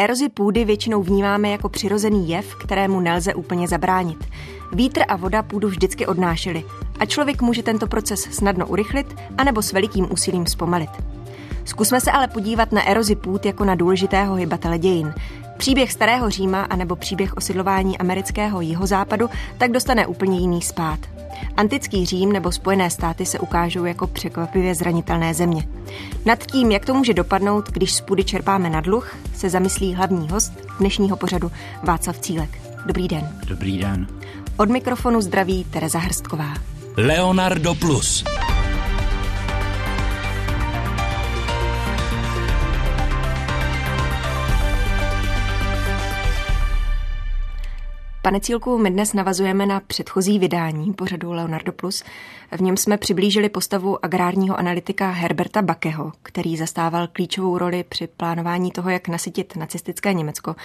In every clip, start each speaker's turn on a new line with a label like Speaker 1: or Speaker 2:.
Speaker 1: Erozi půdy většinou vnímáme jako přirozený jev, kterému nelze úplně zabránit. Vítr a voda půdu vždycky odnášeli a člověk může tento proces snadno urychlit anebo s velikým úsilím zpomalit. Zkusme se ale podívat na erozi půd jako na důležitého hybatele dějin. Příběh starého Říma anebo příběh osidlování amerického jihozápadu tak dostane úplně jiný spát. Antický Řím nebo Spojené státy se ukážou jako překvapivě zranitelné země. Nad tím, jak to může dopadnout, když z půdy čerpáme na dluh, se zamyslí hlavní host dnešního pořadu Václav Cílek. Dobrý den.
Speaker 2: Dobrý den.
Speaker 1: Od mikrofonu zdraví Tereza Hrstková.
Speaker 3: Leonardo Plus.
Speaker 1: Pane Cílku, my dnes navazujeme na předchozí vydání pořadu Leonardo Plus. V něm jsme přiblížili postavu agrárního analytika Herberta Bakeho, který zastával klíčovou roli při plánování toho, jak nasytit nacistické Německo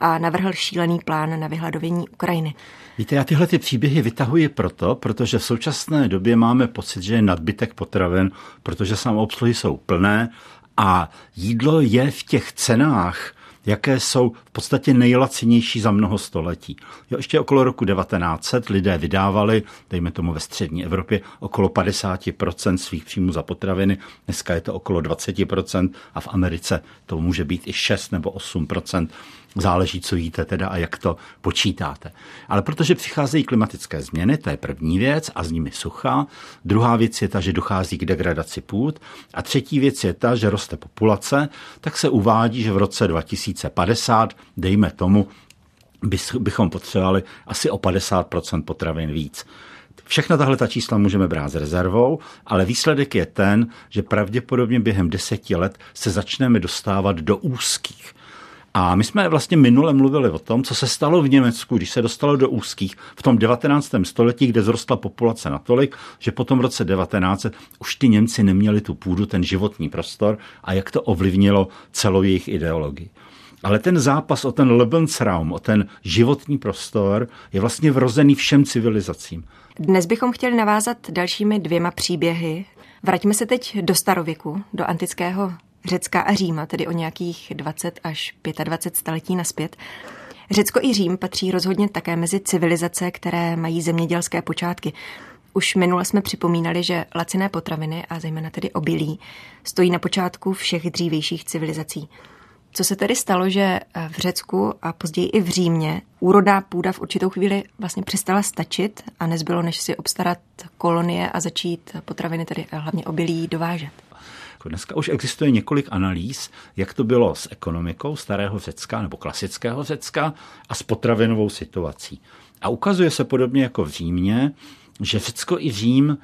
Speaker 1: a navrhl šílený plán na vyhladovění Ukrajiny.
Speaker 2: Víte, já tyhle ty příběhy vytahuji proto, protože v současné době máme pocit, že je nadbytek potravin, protože samoobsluhy jsou plné a jídlo je v těch cenách, jaké jsou v podstatě nejlacinější za mnoho století. Jo, ještě okolo roku 1900 lidé vydávali, dejme tomu ve střední Evropě, okolo 50% svých příjmů za potraviny. Dneska je to okolo 20% a v Americe to může být i 6 nebo 8%. Záleží, co jíte teda a jak to počítáte. Ale protože přicházejí klimatické změny, to je první věc a s nimi sucha. Druhá věc je ta, že dochází k degradaci půd. A třetí věc je ta, že roste populace, tak se uvádí, že v roce 2050, dejme tomu, bychom potřebovali asi o 50% potravin víc. Všechna tahle ta čísla můžeme brát s rezervou, ale výsledek je ten, že pravděpodobně během deseti let se začneme dostávat do úzkých a my jsme vlastně minule mluvili o tom, co se stalo v Německu, když se dostalo do úzkých v tom 19. století, kde zrostla populace natolik, že potom v roce 1900 už ty Němci neměli tu půdu, ten životní prostor a jak to ovlivnilo celou jejich ideologii. Ale ten zápas o ten Lebensraum, o ten životní prostor, je vlastně vrozený všem civilizacím.
Speaker 1: Dnes bychom chtěli navázat dalšími dvěma příběhy. Vraťme se teď do starověku, do antického Řecka a Říma, tedy o nějakých 20 až 25 staletí naspět. Řecko i Řím patří rozhodně také mezi civilizace, které mají zemědělské počátky. Už minule jsme připomínali, že laciné potraviny, a zejména tedy obilí, stojí na počátku všech dřívějších civilizací. Co se tedy stalo, že v Řecku a později i v Římě úrodná půda v určitou chvíli vlastně přestala stačit a nezbylo, než si obstarat kolonie a začít potraviny, tedy hlavně obilí, dovážet?
Speaker 2: Jako dneska už existuje několik analýz, jak to bylo s ekonomikou starého Řecka nebo klasického Řecka a s potravinovou situací. A ukazuje se podobně jako v Římě, že Řecko i Řím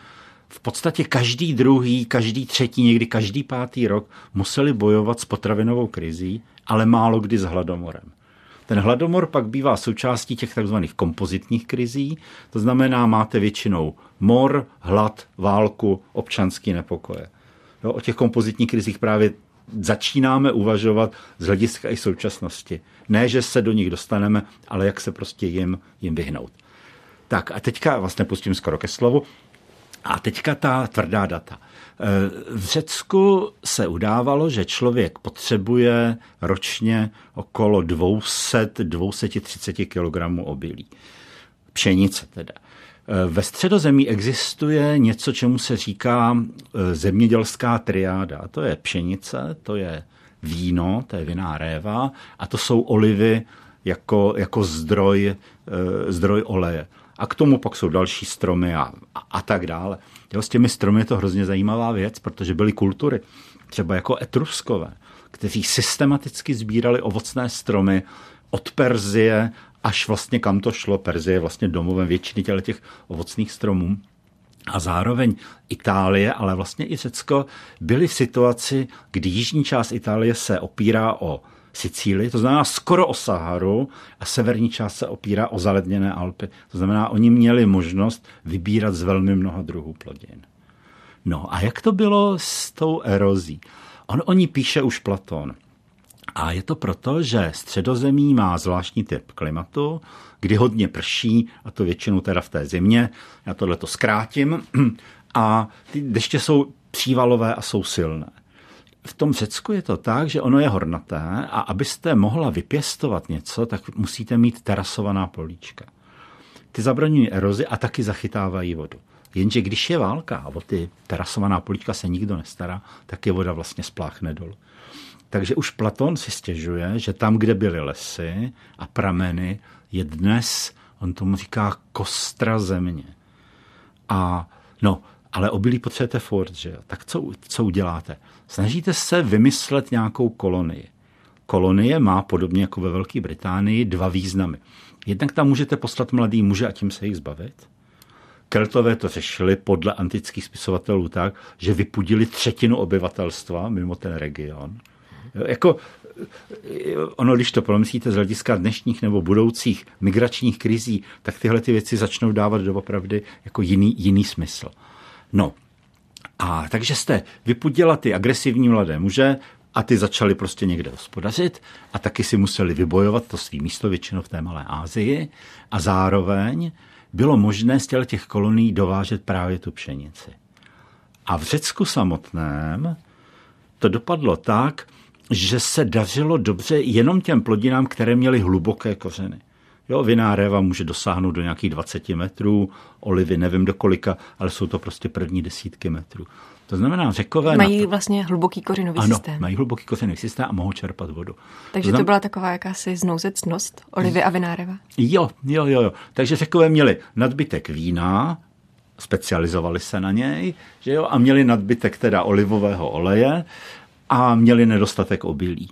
Speaker 2: v podstatě každý druhý, každý třetí, někdy každý pátý rok museli bojovat s potravinovou krizí, ale málo kdy s hladomorem. Ten hladomor pak bývá součástí těch takzvaných kompozitních krizí, to znamená, máte většinou mor, hlad, válku, občanský nepokoje. Jo, o těch kompozitních krizích právě začínáme uvažovat z hlediska i současnosti. Ne, že se do nich dostaneme, ale jak se prostě jim, jim vyhnout. Tak a teďka vlastně pustím skoro ke slovu. A teďka ta tvrdá data. E, v Řecku se udávalo, že člověk potřebuje ročně okolo 200-230 kg obilí. Pšenice teda. Ve středozemí existuje něco, čemu se říká eh, zemědělská triáda. To je pšenice, to je víno, to je viná réva a to jsou olivy jako, jako zdroj, eh, zdroj oleje. A k tomu pak jsou další stromy a, a, a tak dále. Jo, s těmi stromy je to hrozně zajímavá věc, protože byly kultury, třeba jako etruskové, kteří systematicky sbírali ovocné stromy od Perzie až vlastně kam to šlo. Perzie je vlastně domovem většiny těch ovocných stromů. A zároveň Itálie, ale vlastně i Řecko byly v situaci, kdy jižní část Itálie se opírá o Sicílii, to znamená skoro o Saharu, a severní část se opírá o zaledněné Alpy. To znamená, oni měli možnost vybírat z velmi mnoha druhů plodin. No a jak to bylo s tou erozí? On o ní píše už Platón. A je to proto, že středozemí má zvláštní typ klimatu, kdy hodně prší, a to většinou teda v té zimě. Já tohle to zkrátím. A ty deště jsou přívalové a jsou silné. v tom Řecku je to tak, že ono je hornaté a abyste mohla vypěstovat něco, tak musíte mít terasovaná políčka. Ty zabraňují erozi a taky zachytávají vodu. Jenže když je válka a o ty terasovaná políčka se nikdo nestará, tak je voda vlastně spláchne dolů. Takže už Platon si stěžuje, že tam, kde byly lesy a prameny, je dnes, on tomu říká, kostra země. A no, ale obilí potřebujete furt, že jo? Tak co, co uděláte? Snažíte se vymyslet nějakou kolonii. Kolonie má, podobně jako ve Velké Británii, dva významy. Jednak tam můžete poslat mladý muže a tím se jich zbavit. Keltové to řešili podle antických spisovatelů tak, že vypudili třetinu obyvatelstva mimo ten region. Jako, ono, když to promyslíte z hlediska dnešních nebo budoucích migračních krizí, tak tyhle ty věci začnou dávat doopravdy jako jiný, jiný smysl. No, a takže jste vypudila ty agresivní mladé muže a ty začali prostě někde hospodařit a taky si museli vybojovat to svý místo většinou v té Malé Ázii a zároveň bylo možné z těch kolonií dovážet právě tu pšenici. A v Řecku samotném to dopadlo tak, že se dařilo dobře jenom těm plodinám, které měly hluboké kořeny. Jo, vinná réva může dosáhnout do nějakých 20 metrů, olivy nevím do kolika, ale jsou to prostě první desítky metrů. To znamená, řekové...
Speaker 1: Mají to... vlastně hluboký kořenový
Speaker 2: ano,
Speaker 1: systém.
Speaker 2: mají hluboký kořenový systém a mohou čerpat vodu.
Speaker 1: Takže to, znam... to byla taková jakási znouzecnost olivy a vináreva?
Speaker 2: Jo, jo, jo, jo. Takže řekové měli nadbytek vína, specializovali se na něj, že jo, a měli nadbytek teda olivového oleje a měli nedostatek obilí.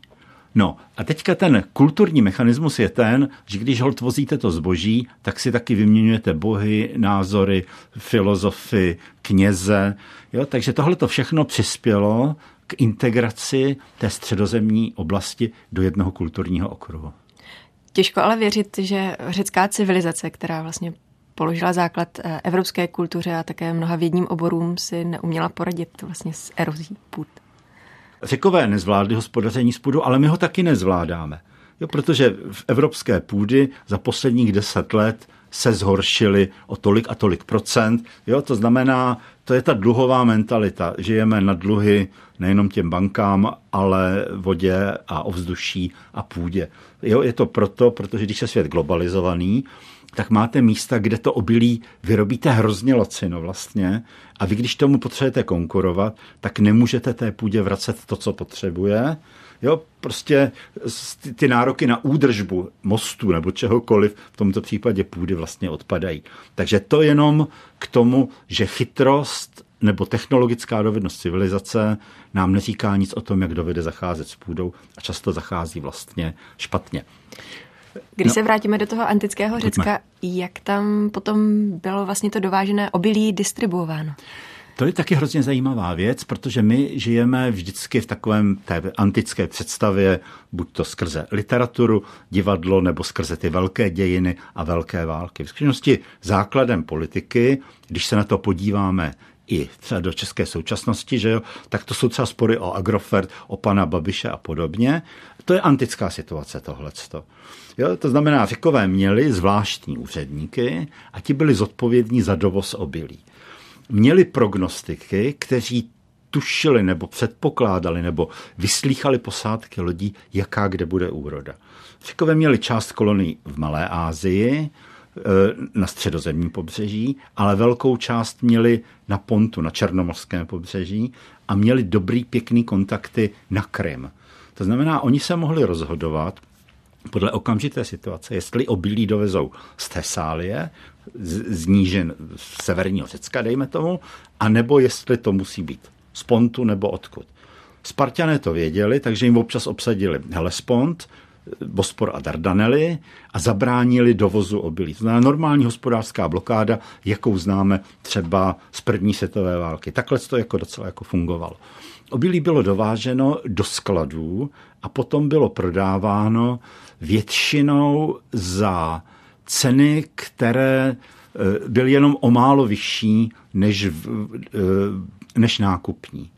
Speaker 2: No a teďka ten kulturní mechanismus je ten, že když hold vozíte to zboží, tak si taky vyměňujete bohy, názory, filozofy, kněze. Jo? Takže tohle to všechno přispělo k integraci té středozemní oblasti do jednoho kulturního okruhu.
Speaker 1: Těžko ale věřit, že řecká civilizace, která vlastně položila základ eh, evropské kultuře a také mnoha vědním oborům, si neuměla poradit vlastně s erozí půd.
Speaker 2: Řekové nezvládli hospodaření s půdou, ale my ho taky nezvládáme. Jo, protože v evropské půdy za posledních deset let se zhoršily o tolik a tolik procent. Jo, to znamená, to je ta dluhová mentalita. Žijeme na dluhy nejenom těm bankám, ale vodě a ovzduší a půdě. Jo, je to proto, protože když je svět globalizovaný, tak máte místa, kde to obilí vyrobíte hrozně lacino vlastně a vy, když tomu potřebujete konkurovat, tak nemůžete té půdě vracet to, co potřebuje. Jo, prostě ty nároky na údržbu mostu nebo čehokoliv v tomto případě půdy vlastně odpadají. Takže to jenom k tomu, že chytrost nebo technologická dovednost civilizace nám neříká nic o tom, jak dovede zacházet s půdou a často zachází vlastně špatně.
Speaker 1: Když no. se vrátíme do toho antického Řecka, Pojďme. jak tam potom bylo vlastně to dovážené obilí distribuováno?
Speaker 2: To je taky hrozně zajímavá věc, protože my žijeme vždycky v takovém té antické představě, buď to skrze literaturu, divadlo, nebo skrze ty velké dějiny a velké války. V skutečnosti základem politiky, když se na to podíváme i třeba do české současnosti, že jo, tak to jsou třeba spory o Agrofert, o pana Babiše a podobně. To je antická situace tohleto. Jo, to znamená, řekové měli zvláštní úředníky a ti byli zodpovědní za dovoz obilí. Měli prognostiky, kteří tušili nebo předpokládali nebo vyslýchali posádky lodí, jaká kde bude úroda. Řekové měli část kolonií v Malé Ázii, na středozemním pobřeží, ale velkou část měli na Pontu, na černomorském pobřeží a měli dobrý, pěkný kontakty na Krym. To znamená, oni se mohli rozhodovat, podle okamžité situace, jestli obilí dovezou z Tesálie, z, z nížin severního Řecka, dejme tomu, anebo jestli to musí být z Pontu nebo odkud. Spartané to věděli, takže jim občas obsadili Hellespont, Bospor a Dardanely a zabránili dovozu obilí. To znamená normální hospodářská blokáda, jakou známe třeba z první světové války. Takhle to jako docela jako fungovalo. Obilí bylo dováženo do skladů a potom bylo prodáváno většinou za ceny, které eh, byly jenom o málo vyšší než, eh, než nákupní.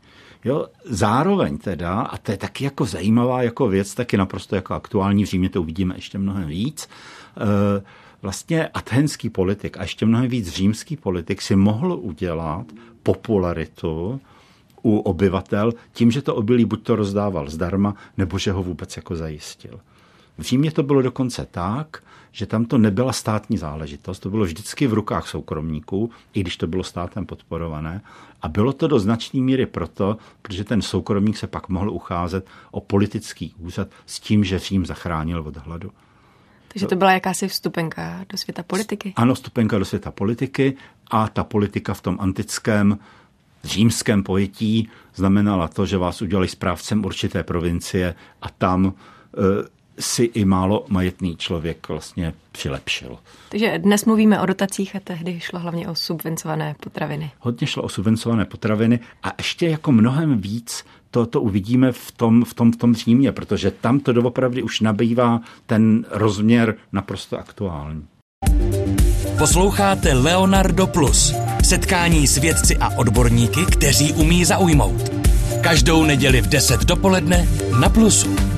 Speaker 2: Jo, zároveň teda, a to je taky jako zajímavá jako věc, taky naprosto jako aktuální, v Římě to uvidíme ještě mnohem víc, eh, vlastně atenský politik a ještě mnohem víc římský politik si mohl udělat popularitu u obyvatel tím, že to obilí buď to rozdával zdarma, nebo že ho vůbec jako zajistil. V Římě to bylo dokonce tak, že tam to nebyla státní záležitost, to bylo vždycky v rukách soukromníků, i když to bylo státem podporované. A bylo to do značné míry proto, protože ten soukromník se pak mohl ucházet o politický úřad s tím, že Řím zachránil od hladu.
Speaker 1: Takže to byla jakási vstupenka do světa politiky?
Speaker 2: Ano, vstupenka do světa politiky a ta politika v tom antickém římském pojetí znamenala to, že vás udělali správcem určité provincie a tam e, si i málo majetný člověk vlastně přilepšil.
Speaker 1: Takže dnes mluvíme o dotacích a tehdy šlo hlavně o subvencované potraviny.
Speaker 2: Hodně šlo o subvencované potraviny a ještě jako mnohem víc to, to uvidíme v tom, v, tom, v tom Římě, protože tam to doopravdy už nabývá ten rozměr naprosto aktuální.
Speaker 3: Posloucháte Leonardo Plus. Setkání s vědci a odborníky, kteří umí zaujmout. Každou neděli v 10 dopoledne na Plusu.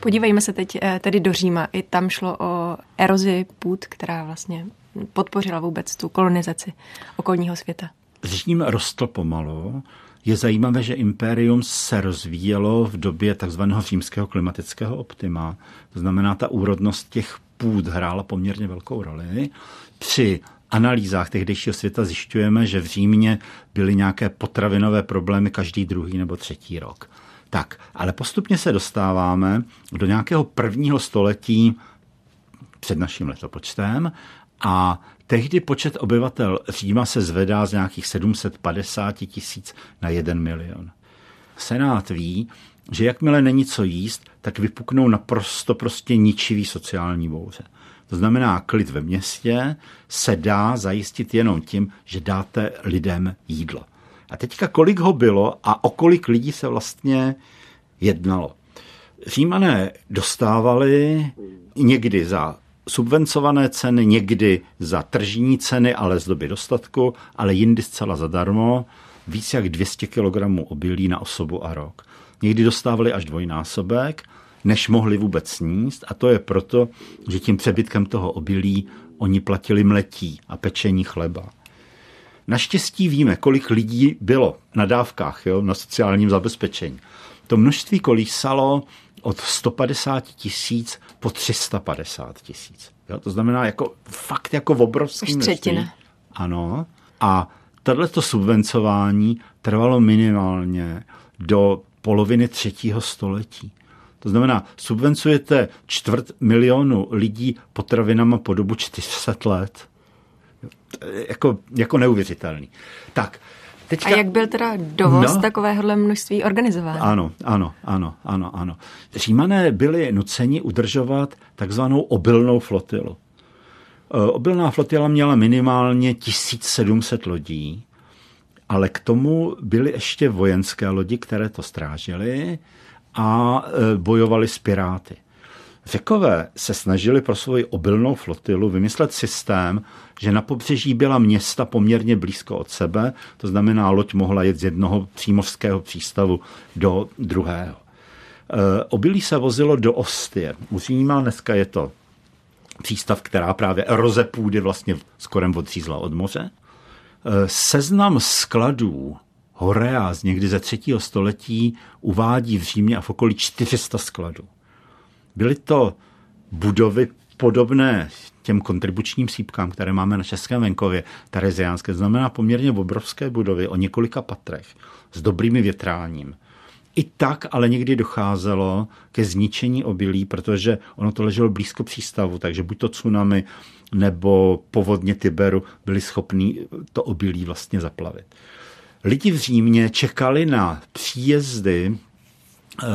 Speaker 1: Podívejme se teď eh, tedy do Říma. I tam šlo o erozi půd, která vlastně podpořila vůbec tu kolonizaci okolního světa.
Speaker 2: Řím rostl pomalu. Je zajímavé, že impérium se rozvíjelo v době takzvaného římského klimatického optima. To znamená, ta úrodnost těch půd hrála poměrně velkou roli. Při analýzách tehdejšího světa zjišťujeme, že v Římě byly nějaké potravinové problémy každý druhý nebo třetí rok. Tak, ale postupně se dostáváme do nějakého prvního století před naším letopočtem a tehdy počet obyvatel Říma se zvedá z nějakých 750 tisíc na 1 milion. Senát ví, že jakmile není co jíst, tak vypuknou naprosto prostě ničivý sociální bouře. To znamená, klid ve městě se dá zajistit jenom tím, že dáte lidem jídlo. A teďka kolik ho bylo a o kolik lidí se vlastně jednalo. Římané dostávali někdy za subvencované ceny, někdy za tržní ceny, ale z doby dostatku, ale jindy zcela zadarmo, víc jak 200 kg obilí na osobu a rok. Někdy dostávali až dvojnásobek, než mohli vůbec sníst a to je proto, že tím přebytkem toho obilí oni platili mletí a pečení chleba. Naštěstí víme, kolik lidí bylo na dávkách, jo, na sociálním zabezpečení. To množství kolísalo od 150 tisíc po 350 tisíc. To znamená jako fakt jako v obrovském
Speaker 1: množství.
Speaker 2: Ano. A tohleto subvencování trvalo minimálně do poloviny třetího století. To znamená, subvencujete čtvrt milionu lidí potravinama po dobu 400 let. Jako, jako neuvěřitelný. Tak,
Speaker 1: Teďka... A jak byl teda dovoz no, takovéhohle množství organizován?
Speaker 2: Ano, ano, ano, ano, ano. Římané byli nuceni udržovat takzvanou obilnou flotilu. E, obilná flotila měla minimálně 1700 lodí, ale k tomu byly ještě vojenské lodi, které to strážily a e, bojovali s piráty. Řekové se snažili pro svoji obilnou flotilu vymyslet systém, že na pobřeží byla města poměrně blízko od sebe, to znamená, loď mohla jet z jednoho přímořského přístavu do druhého. E, obilí se vozilo do Ostie. U Říma dneska je to přístav, která právě eroze půdy vlastně skorem odřízla od moře. E, seznam skladů Horea z někdy ze třetího století uvádí v Římě a v okolí 400 skladů. Byly to budovy podobné těm kontribučním sípkám, které máme na Českém venkově, Tereziánské, znamená poměrně obrovské budovy o několika patrech s dobrými větráním. I tak ale někdy docházelo ke zničení obilí, protože ono to leželo blízko přístavu, takže buď to tsunami nebo povodně Tiberu byli schopni to obilí vlastně zaplavit. Lidi v Římě čekali na příjezdy e,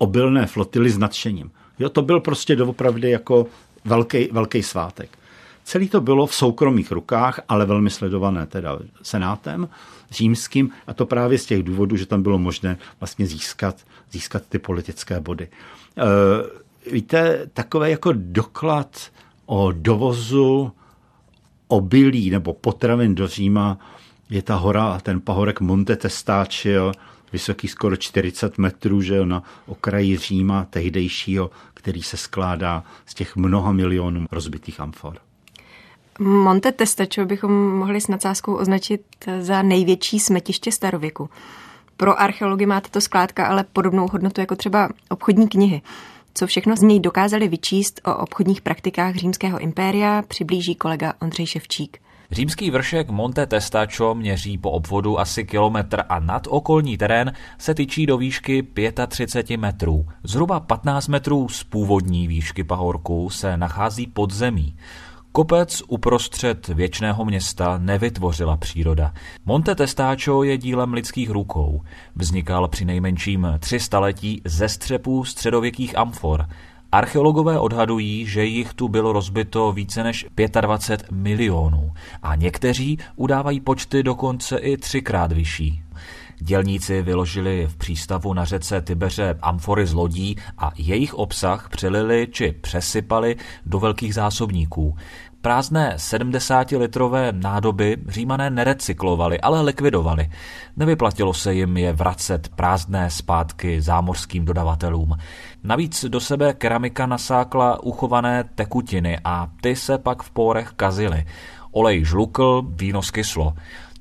Speaker 2: obilné flotily s nadšením. Jo, to byl prostě doopravdy jako velký, velký svátek. Celý to bylo v soukromých rukách, ale velmi sledované teda senátem římským a to právě z těch důvodů, že tam bylo možné vlastně získat, získat ty politické body. E, víte, takové jako doklad o dovozu obilí nebo potravin do Říma je ta hora, ten pahorek Monte Testaccio, vysoký skoro 40 metrů, že na okraji Říma tehdejšího, který se skládá z těch mnoha milionů rozbitých amfor.
Speaker 1: Monte Testačo bychom mohli s nadsázkou označit za největší smetiště starověku. Pro archeology má tato skládka ale podobnou hodnotu jako třeba obchodní knihy. Co všechno z něj dokázali vyčíst o obchodních praktikách římského impéria, přiblíží kolega Ondřej Ševčík.
Speaker 4: Římský vršek Monte Testacho měří po obvodu asi kilometr a nad okolní terén se tyčí do výšky 35 metrů. Zhruba 15 metrů z původní výšky pahorku se nachází pod zemí. Kopec uprostřed věčného města nevytvořila příroda. Monte Testacho je dílem lidských rukou. Vznikal při nejmenším tři staletí ze střepů středověkých amfor. Archeologové odhadují, že jich tu bylo rozbito více než 25 milionů a někteří udávají počty dokonce i třikrát vyšší. Dělníci vyložili v přístavu na řece Tibeře amfory z lodí a jejich obsah přelili či přesypali do velkých zásobníků. Prázdné 70-litrové nádoby římané nerecyklovali, ale likvidovali. Nevyplatilo se jim je vracet prázdné zpátky zámořským dodavatelům. Navíc do sebe keramika nasákla uchované tekutiny a ty se pak v pórech kazily. Olej žlukl, víno skyslo.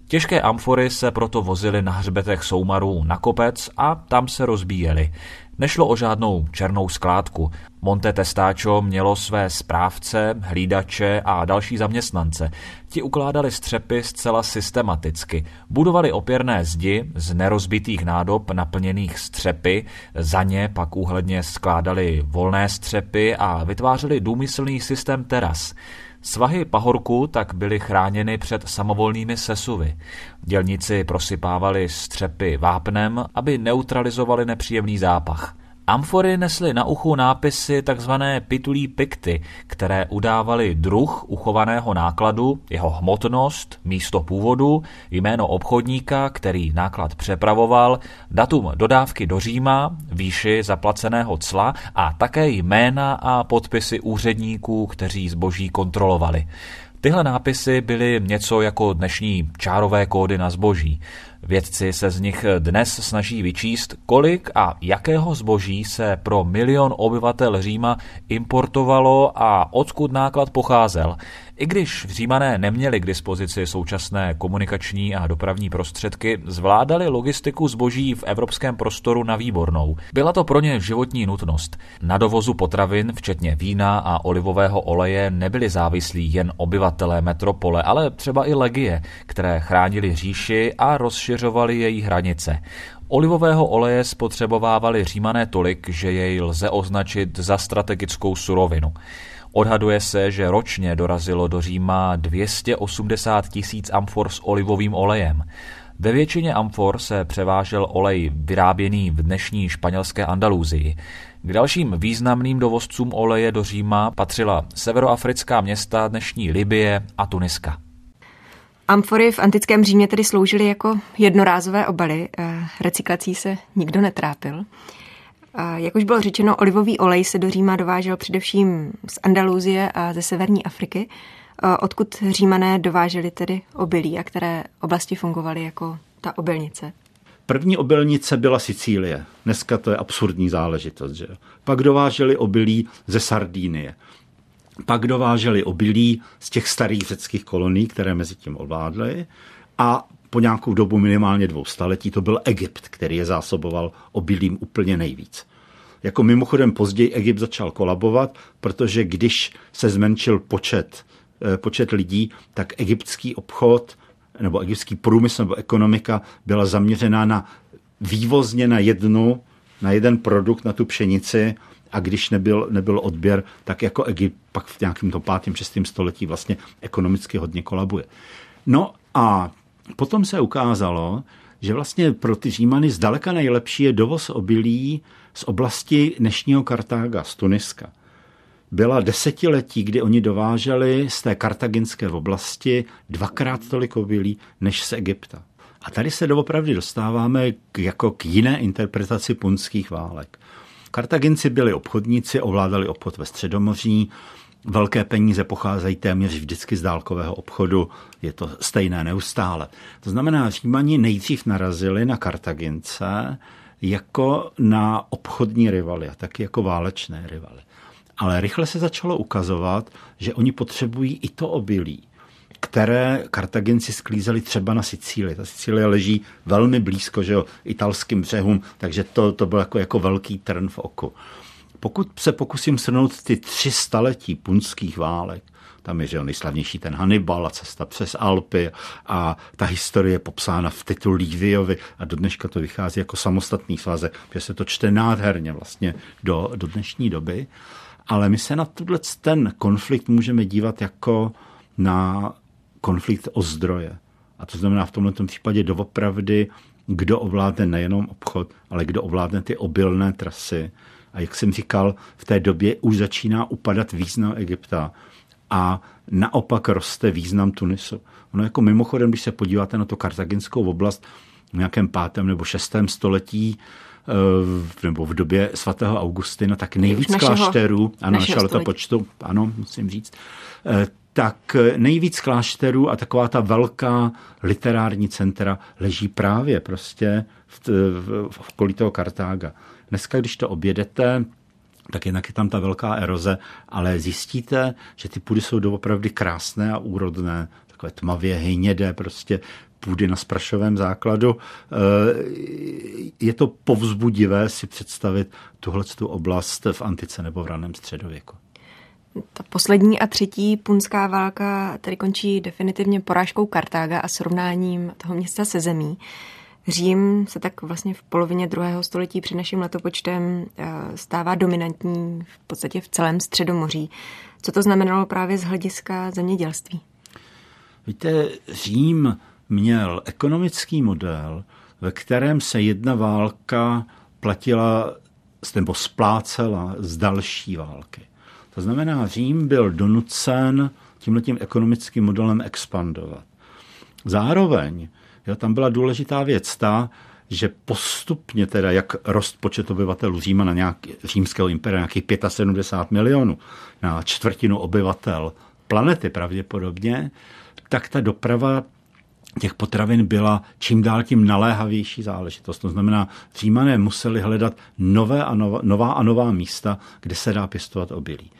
Speaker 4: Těžké amfory se proto vozily na hřbetech soumarů na kopec a tam se rozbíjely. Nešlo o žádnou černou skládku. Monte Testáčo mělo své správce, hlídače a další zaměstnance. Ti ukládali střepy zcela systematicky. Budovali opěrné zdi z nerozbitých nádob naplněných střepy, za ně pak úhledně skládali volné střepy a vytvářeli důmyslný systém teras. Svahy pahorku tak byly chráněny před samovolnými sesuvy. Dělníci prosypávali střepy vápnem, aby neutralizovali nepříjemný zápach. Amfory nesly na uchu nápisy tzv. pitulí pikty, které udávaly druh uchovaného nákladu, jeho hmotnost, místo původu, jméno obchodníka, který náklad přepravoval, datum dodávky do Říma, výši zaplaceného cla a také jména a podpisy úředníků, kteří zboží kontrolovali. Tyhle nápisy byly něco jako dnešní čárové kódy na zboží. Vědci se z nich dnes snaží vyčíst, kolik a jakého zboží se pro milion obyvatel Říma importovalo a odkud náklad pocházel. I když Římané neměli k dispozici současné komunikační a dopravní prostředky, zvládali logistiku zboží v evropském prostoru na výbornou. Byla to pro ně životní nutnost. Na dovozu potravin, včetně vína a olivového oleje, nebyli závislí jen obyvatelé metropole, ale třeba i legie, které chránili říši a rozšiřovali její hranice. Olivového oleje spotřebovávali římané tolik, že jej lze označit za strategickou surovinu. Odhaduje se, že ročně dorazilo do Říma 280 tisíc amfor s olivovým olejem. Ve většině amfor se převážel olej vyráběný v dnešní španělské Andalúzii. K dalším významným dovozcům oleje do Říma patřila severoafrická města dnešní Libie a Tuniska.
Speaker 1: Amfory v antickém Římě tedy sloužily jako jednorázové obaly, eh, recyklací se nikdo netrápil. Jak už bylo řečeno, olivový olej se do Říma dovážel především z Andalúzie a ze severní Afriky, odkud římané dováželi tedy obilí a které oblasti fungovaly jako ta obilnice.
Speaker 2: První obilnice byla Sicílie. Dneska to je absurdní záležitost. Že? Pak dováželi obilí ze Sardínie. Pak dováželi obilí z těch starých řeckých kolonií, které mezi tím ovládly. A po nějakou dobu minimálně dvou staletí to byl Egypt, který je zásoboval obilím úplně nejvíc. Jako mimochodem později Egypt začal kolabovat, protože když se zmenšil počet, eh, počet lidí, tak egyptský obchod nebo egyptský průmysl nebo ekonomika byla zaměřená na vývozně na jednu, na jeden produkt, na tu pšenici a když nebyl, nebyl odběr, tak jako Egypt pak v nějakém to pátém, šestém století vlastně ekonomicky hodně kolabuje. No a potom se ukázalo, že vlastně pro ty Římany zdaleka nejlepší je dovoz obilí z oblasti dnešního Kartága, z Tuniska. Byla desetiletí, kdy oni dováželi z té kartaginské oblasti dvakrát tolik obilí než z Egypta. A tady se doopravdy dostáváme k, jako k jiné interpretaci punských válek. Kartaginci byli obchodníci, ovládali obchod ve Středomoří, Velké peníze pocházejí téměř vždycky z dálkového obchodu, je to stejné neustále. To znamená, Římani nejdřív narazili na Kartagince jako na obchodní rivaly a taky jako válečné rivaly. Ale rychle se začalo ukazovat, že oni potřebují i to obilí které Kartaginci sklízeli třeba na Sicílii. Ta Sicílie leží velmi blízko že jo, italským břehům, takže to, to byl jako, jako velký trn v oku. Pokud se pokusím shrnout ty tři staletí punských válek, tam je že jo, nejslavnější ten Hannibal a cesta přes Alpy a ta historie je popsána v titul Líviovi a do dneška to vychází jako samostatný svazek, že se to čte nádherně vlastně do, do dnešní doby. Ale my se na tuhle ten konflikt můžeme dívat jako na konflikt o zdroje. A to znamená v tomto případě doopravdy, kdo ovládne nejenom obchod, ale kdo ovládne ty obilné trasy. A jak jsem říkal, v té době už začíná upadat význam Egypta a naopak roste význam Tunisu. Ono jako mimochodem, když se podíváte na to kartaginskou oblast v nějakém pátém nebo šestém století, eh, nebo v době svatého Augustina, tak nejvíc našeho, klášterů, ano, našeho počtu, ano, musím říct, eh, tak nejvíc klášterů a taková ta velká literární centra leží právě prostě v, v, v okolí toho Kartága. Dneska, když to objedete, tak jednak je tam ta velká eroze, ale zjistíte, že ty půdy jsou doopravdy krásné a úrodné, takové tmavě hnědé, prostě půdy na sprašovém základu. Eh, je to povzbudivé si představit tuhle oblast v antice nebo v raném středověku.
Speaker 1: Ta poslední a třetí punská válka tady končí definitivně porážkou Kartága a srovnáním toho města se zemí. Řím se tak vlastně v polovině druhého století před naším letopočtem eh, stává dominantní v podstatě v celém středomoří. Co to znamenalo právě z hlediska zemědělství?
Speaker 2: Víte, Řím měl ekonomický model, ve kterém se jedna válka platila nebo splácela z další války. To znamená, Řím byl donucen tímhletím ekonomickým modelem expandovat. Zároveň jo, tam byla důležitá věc ta, že postupně teda, jak rost počet obyvatelů Říma na nějaký, římského impera, nějakých 75 milionů, na čtvrtinu obyvatel planety pravděpodobně, tak ta doprava těch potravin byla čím dál tím naléhavější záležitost. To znamená, Římané museli hledat nové a nová, nová a nová místa, kde se dá pěstovat obilí.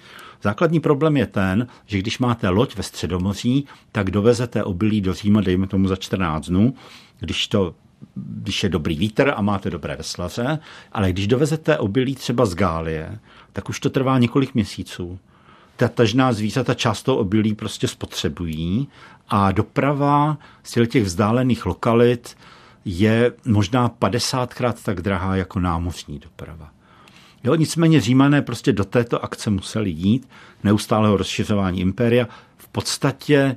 Speaker 2: Základní problém je ten, že když máte loď ve Středomoří, tak dovezete obilí do Říma, dejme tomu za 14 dnů, když to když je dobrý vítr a máte dobré veslaře, ale když dovezete obilí třeba z Gálie, tak už to trvá několik měsíců. Ta tažná zvířata často obilí prostě spotřebují a doprava z těch vzdálených lokalit je možná 50krát tak drahá jako námořní doprava. Jo, nicméně římané prostě do této akce museli jít, neustálého rozšiřování impéria. V podstatě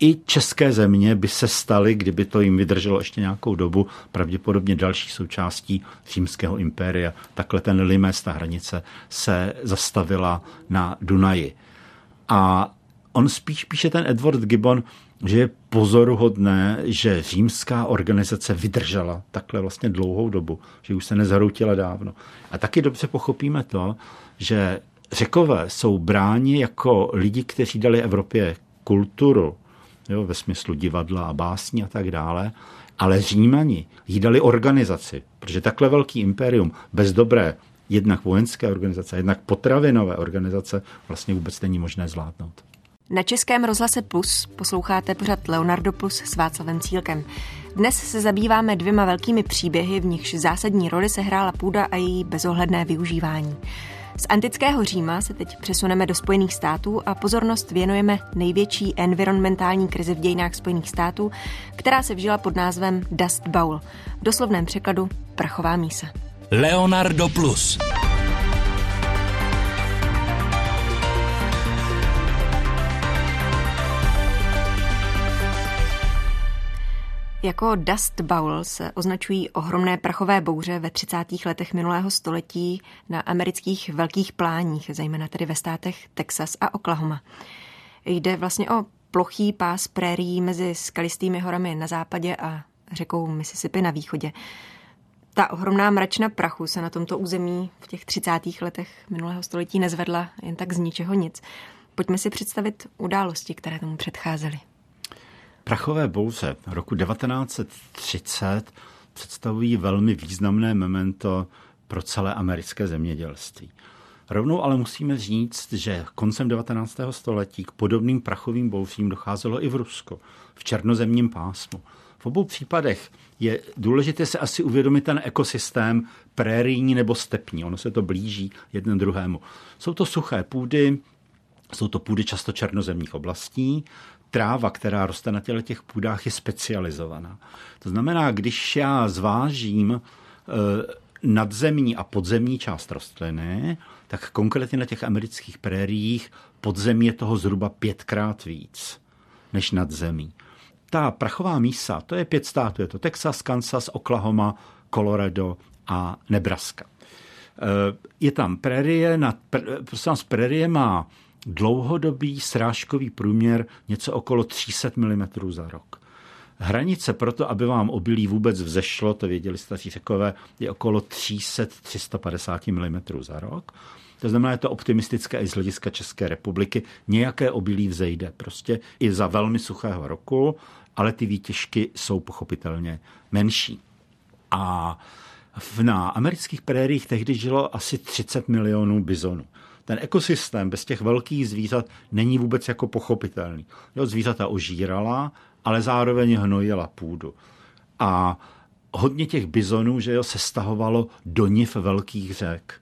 Speaker 2: i české země by se staly, kdyby to jim vydrželo ještě nějakou dobu, pravděpodobně další součástí římského impéria. Takhle ten limes, ta hranice, se zastavila na Dunaji. A on spíš píše ten Edward Gibbon, že je pozoruhodné, že římská organizace vydržela takhle vlastně dlouhou dobu, že už se nezhroutila dávno. A taky dobře pochopíme to, že řekové jsou bráni jako lidi, kteří dali Evropě kulturu, jo, ve smyslu divadla a básní a tak dále, ale Římani jí dali organizaci, protože takhle velký impérium bez dobré jednak vojenské organizace, jednak potravinové organizace vlastně vůbec není možné zvládnout.
Speaker 1: Na Českém rozhlase Plus posloucháte pořad Leonardo Plus s Václavem Cílkem. Dnes se zabýváme dvěma velkými příběhy, v nichž zásadní roli se hrála půda a její bezohledné využívání. Z antického Říma se teď přesuneme do Spojených států a pozornost věnujeme největší environmentální krizi v dějinách Spojených států, která se vžila pod názvem Dust Bowl, v doslovném překladu prachová mísa.
Speaker 3: Leonardo Plus.
Speaker 1: Jako Dust Bowl se označují ohromné prachové bouře ve 30. letech minulého století na amerických velkých pláních, zejména tedy ve státech Texas a Oklahoma. Jde vlastně o plochý pás prérií mezi skalistými horami na západě a řekou Mississippi na východě. Ta ohromná mračna prachu se na tomto území v těch 30. letech minulého století nezvedla jen tak z ničeho nic. Pojďme si představit události, které tomu předcházely.
Speaker 2: Prachové bouře roku 1930 představují velmi významné memento pro celé americké zemědělství. Rovnou ale musíme říct, že koncem 19. století k podobným prachovým bouřím docházelo i v Rusku, v černozemním pásmu. V obou případech je důležité se asi uvědomit ten ekosystém prérijní nebo stepní. Ono se to blíží jeden druhému. Jsou to suché půdy, jsou to půdy často černozemních oblastí. Tráva, která roste na těle těch půdách, je specializovaná. To znamená, když já zvážím e, nadzemní a podzemní část rostliny, tak konkrétně na těch amerických prériích podzemí je toho zhruba pětkrát víc než nadzemí. Ta prachová mísa, to je pět států, je to Texas, Kansas, Oklahoma, Colorado a Nebraska. Eh, je tam prérie, na, prosím vás, prérie má dlouhodobý srážkový průměr něco okolo 300 mm za rok. Hranice pro to, aby vám obilí vůbec vzešlo, to věděli staří řekové, je okolo 300-350 mm za rok. To znamená, je to optimistické i z hlediska České republiky. Nějaké obilí vzejde prostě i za velmi suchého roku, ale ty výtěžky jsou pochopitelně menší. A na amerických prériích tehdy žilo asi 30 milionů bizonů. Ten ekosystém bez těch velkých zvířat není vůbec jako pochopitelný. Jo, zvířata ožírala, ale zároveň hnojila půdu. A hodně těch bizonů že jo, se stahovalo do niv velkých řek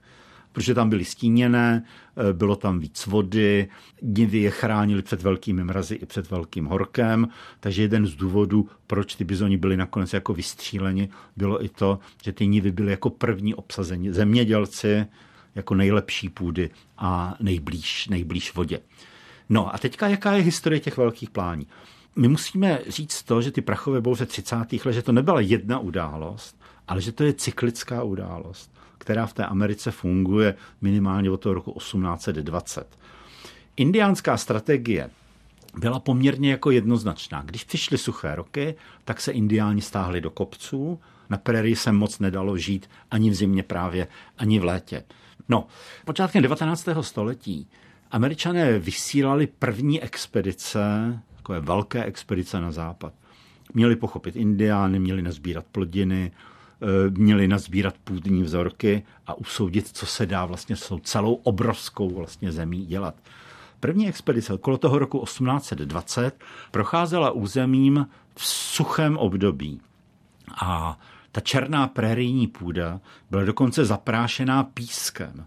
Speaker 2: protože tam byly stíněné, eh, bylo tam víc vody, nivy je chránili před velkými mrazy i před velkým horkem, takže jeden z důvodů, proč ty bizoni byly nakonec jako vystříleni, bylo i to, že ty nivy byly jako první obsazení zemědělci, jako nejlepší půdy a nejblíž, nejblíž vodě. No a teďka jaká je historie těch velkých plání? My musíme říct to, že ty prachové bouře 30. let, že to nebyla jedna událost, ale že to je cyklická událost která v té Americe funguje minimálně od toho roku 1820. Indiánská strategie byla poměrně jako jednoznačná. Když přišly suché roky, tak se indiáni stáhli do kopců, na prerii se moc nedalo žít ani v zimě právě, ani v létě. No, počátkem 19. století američané vysílali první expedice, takové velké expedice na západ. Měli pochopit indiány, měli nazbírat plodiny, Eh, měli nazbírat půdní vzorky a usoudit, co se dá vlastně s celou obrovskou vlastně zemí dělat. První expedice okolo toho roku 1820 procházela územím v suchém období. A ta černá prérijní půda byla dokonce zaprášená pískem.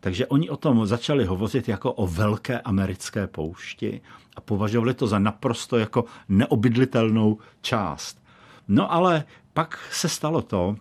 Speaker 2: Takže oni o tom začali hovořit jako o velké americké poušti a považovali to za naprosto jako neobydlitelnou část. No ale pak se stalo to,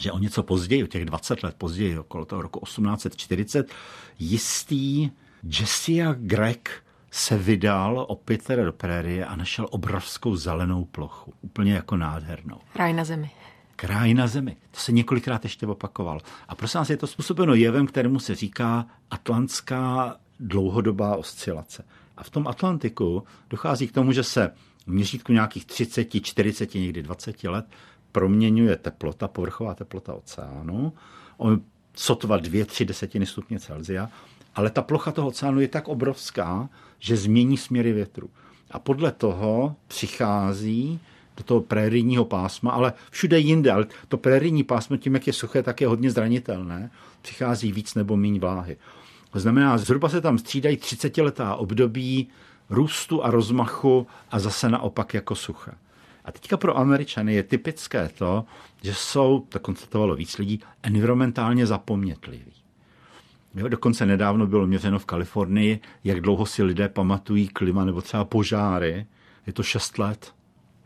Speaker 2: že o něco později, o těch 20 let později, okolo toho roku 1840, jistý Jessica Greg se vydal opět teda do prérie a našel obrovskou zelenou plochu. Úplně jako nádhernou.
Speaker 1: Kraj na zemi.
Speaker 2: Kraj na zemi. To se několikrát ještě opakoval. A prosím vás, je to způsobeno jevem, kterému se říká atlantská dlouhodobá oscilace. A v tom Atlantiku dochází k tomu, že se v měřítku nějakých 30, 40, někdy 20 let proměňuje teplota, povrchová teplota oceánu, on sotva dvě, tři desetiny stupně Celsia, ale ta plocha toho oceánu je tak obrovská, že změní směry větru. A podle toho přichází do toho prérijního pásma, ale všude jinde, ale to prérijní pásmo tím, jak je suché, tak je hodně zranitelné, přichází víc nebo méně vláhy. To znamená, zhruba se tam střídají 30-letá období růstu a rozmachu a zase naopak jako suché. A teďka pro Američany je typické to, že jsou, to konstatovalo víc lidí, environmentálně zapomnětliví. Jo, dokonce nedávno bylo měřeno v Kalifornii, jak dlouho si lidé pamatují klima nebo třeba požáry. Je to šest let.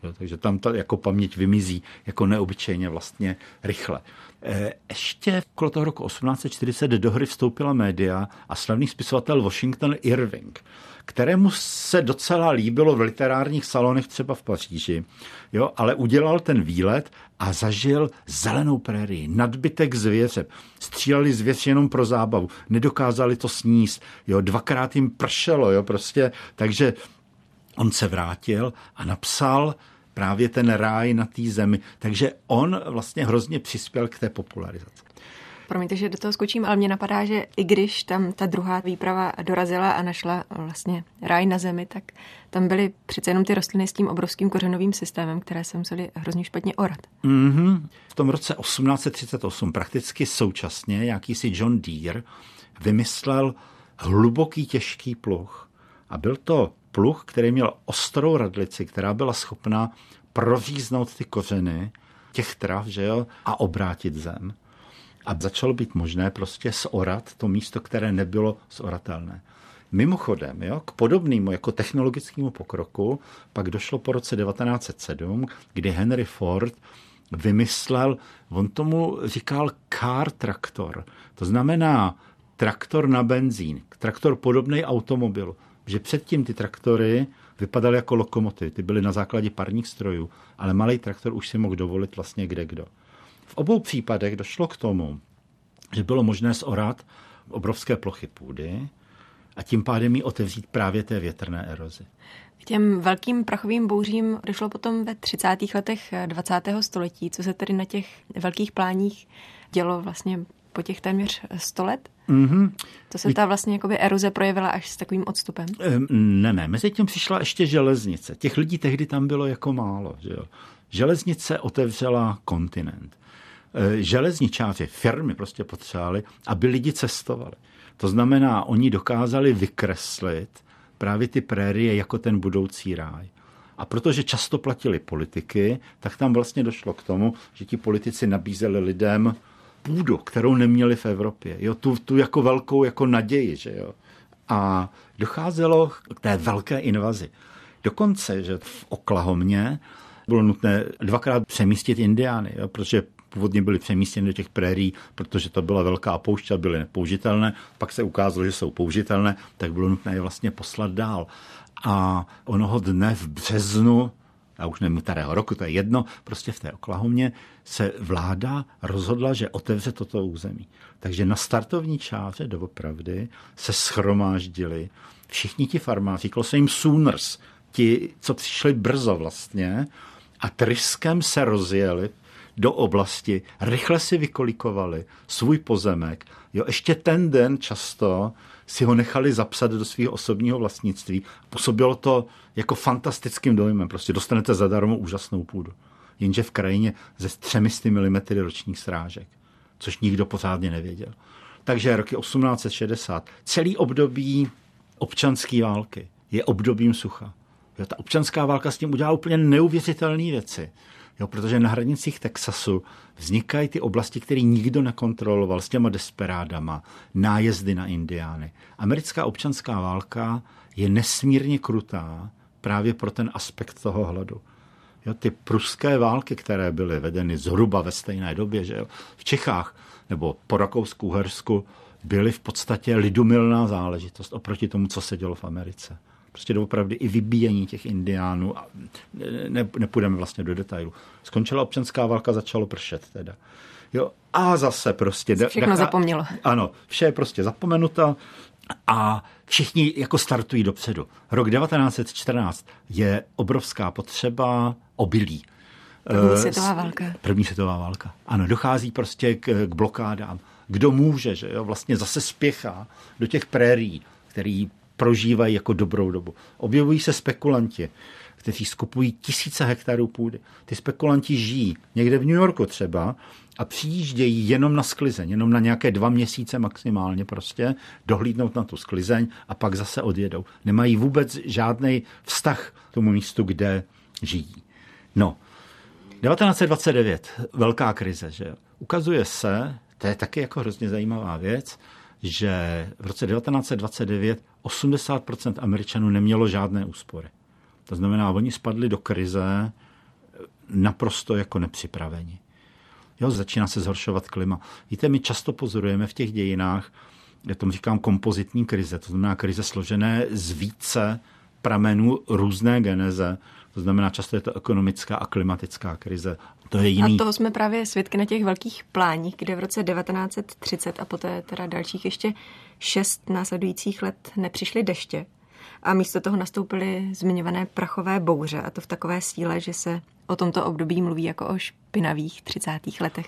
Speaker 2: Jo, takže tam ta jako paměť vymizí jako neobyčejně vlastně rychle. E, ještě okolo toho roku 1840 do hry vstoupila média a slavný spisovatel Washington Irving, kterému se docela líbilo v literárních salonech třeba v Paříži, jo, ale udělal ten výlet a zažil zelenou prérii, nadbytek zvěře. Stříleli zvěř jenom pro zábavu, nedokázali to sníst, jo, dvakrát jim pršelo, jo, prostě, takže on se vrátil a napsal právě ten ráj na té zemi. Takže on vlastně hrozně přispěl k té popularizaci.
Speaker 1: Promiňte, že do toho skočím, ale mě napadá, že i když tam ta druhá výprava dorazila a našla vlastně ráj na zemi, tak tam byly přece jenom ty rostliny s tím obrovským kořenovým systémem, které se museli hrozně špatně orat.
Speaker 2: Mm-hmm. V tom roce 1838 prakticky současně jakýsi John Deere vymyslel hluboký těžký pluh. A byl to pluh, který měl ostrou radlici, která byla schopná proříznout ty kořeny těch trav, že jo, a obrátit zem. A začalo být možné prostě zorat to místo, které nebylo zoratelné. Mimochodem, jo, k podobnému jako technologickému pokroku pak došlo po roce 1907, kdy Henry Ford vymyslel, on tomu říkal car traktor. To znamená traktor na benzín, traktor podobný automobilu. Že předtím ty traktory vypadaly jako lokomotivy, ty byly na základě parních strojů, ale malý traktor už si mohl dovolit vlastně kde kdo. V obou případech došlo k tomu, že bylo možné zorat obrovské plochy půdy a tím pádem ji otevřít právě té větrné erozi.
Speaker 1: K těm velkým prachovým bouřím došlo potom ve 30. letech 20. století, co se tedy na těch velkých pláních dělo vlastně po těch téměř 100 let? Mm-hmm. To se ta vlastně jakoby eroze projevila až s takovým odstupem?
Speaker 2: Ne, ne, mezi tím přišla ještě železnice. Těch lidí tehdy tam bylo jako málo. Že jo? Železnice otevřela kontinent. E, železničáři, firmy prostě potřebovali, aby lidi cestovali. To znamená, oni dokázali vykreslit právě ty prérie jako ten budoucí ráj. A protože často platili politiky, tak tam vlastně došlo k tomu, že ti politici nabízeli lidem půdu, kterou neměli v Evropě. Jo, tu, tu jako velkou jako naději, že jo. A docházelo k té velké invazi. Dokonce, že v Oklahomě bylo nutné dvakrát přemístit indiány, jo, protože původně byly přemístěny do těch prérí, protože to byla velká poušť a byly nepoužitelné. Pak se ukázalo, že jsou použitelné, tak bylo nutné je vlastně poslat dál. A onoho dne v březnu a už nevím, kterého roku, to je jedno, prostě v té Oklahomě se vláda rozhodla, že otevře toto území. Takže na startovní čáře doopravdy se schromáždili všichni ti farmáři, klo se jim Sooners, ti, co přišli brzo vlastně, a tryskem se rozjeli do oblasti, rychle si vykolikovali svůj pozemek. Jo, ještě ten den často si ho nechali zapsat do svého osobního vlastnictví. Působilo to jako fantastickým dojmem. Prostě dostanete zadarmo úžasnou půdu. Jenže v krajině ze 300 mm ročních srážek, což nikdo pořádně nevěděl. Takže roky 1860, celý období občanské války je obdobím sucha. Ta občanská válka s tím udělala úplně neuvěřitelné věci. Jo, protože na hranicích Texasu vznikají ty oblasti, které nikdo nekontroloval s těma desperádama, nájezdy na indiány. Americká občanská válka je nesmírně krutá právě pro ten aspekt toho hladu. Jo, ty pruské války, které byly vedeny zhruba ve stejné době, že jo, v Čechách nebo po Rakousku, Hersku, byly v podstatě lidumilná záležitost oproti tomu, co se dělo v Americe prostě doopravdy i vybíjení těch indiánů. A ne, nepůjdeme vlastně do detailu. Skončila občanská válka, začalo pršet teda. Jo, a zase prostě...
Speaker 1: Všechno nechá, zapomnělo.
Speaker 2: Ano, vše je prostě zapomenuto a všichni jako startují dopředu. Rok 1914 je obrovská potřeba obilí.
Speaker 1: První eh, světová válka.
Speaker 2: První světová válka. Ano, dochází prostě k, k blokádám. Kdo může, že jo, vlastně zase spěchá do těch prérií, který prožívají jako dobrou dobu. Objevují se spekulanti, kteří skupují tisíce hektarů půdy. Ty spekulanti žijí někde v New Yorku třeba a přijíždějí jenom na sklizeň, jenom na nějaké dva měsíce maximálně prostě, dohlídnout na tu sklizeň a pak zase odjedou. Nemají vůbec žádný vztah k tomu místu, kde žijí. No, 1929, velká krize, že Ukazuje se, to je taky jako hrozně zajímavá věc, že v roce 1929 80% Američanů nemělo žádné úspory. To znamená, oni spadli do krize naprosto jako nepřipraveni. Jo, začíná se zhoršovat klima. Víte, my často pozorujeme v těch dějinách, já tomu říkám kompozitní krize, to znamená krize složené z více pramenů různé geneze, to znamená, často je to ekonomická a klimatická krize. To je jiný.
Speaker 1: A toho jsme právě svědky na těch velkých pláních, kde v roce 1930 a poté teda dalších ještě šest následujících let nepřišly deště. A místo toho nastoupily zmiňované prachové bouře, a to v takové síle, že se o tomto období mluví jako o špinavých 30. letech.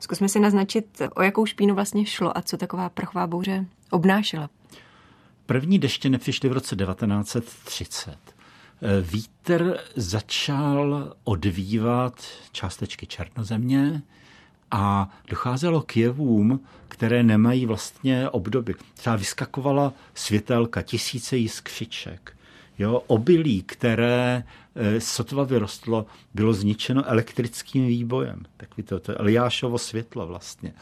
Speaker 1: Zkusme si naznačit, o jakou špínu vlastně šlo a co taková prachová bouře obnášela.
Speaker 2: První deště nepřišly v roce 1930. Vítr začal odvívat částečky černozemě a docházelo k jevům, které nemají vlastně obdoby. Třeba vyskakovala světelka, tisíce jiskřiček. Jo, obilí, které e, sotva vyrostlo, bylo zničeno elektrickým výbojem. Takový to, to Eliášovo světlo vlastně.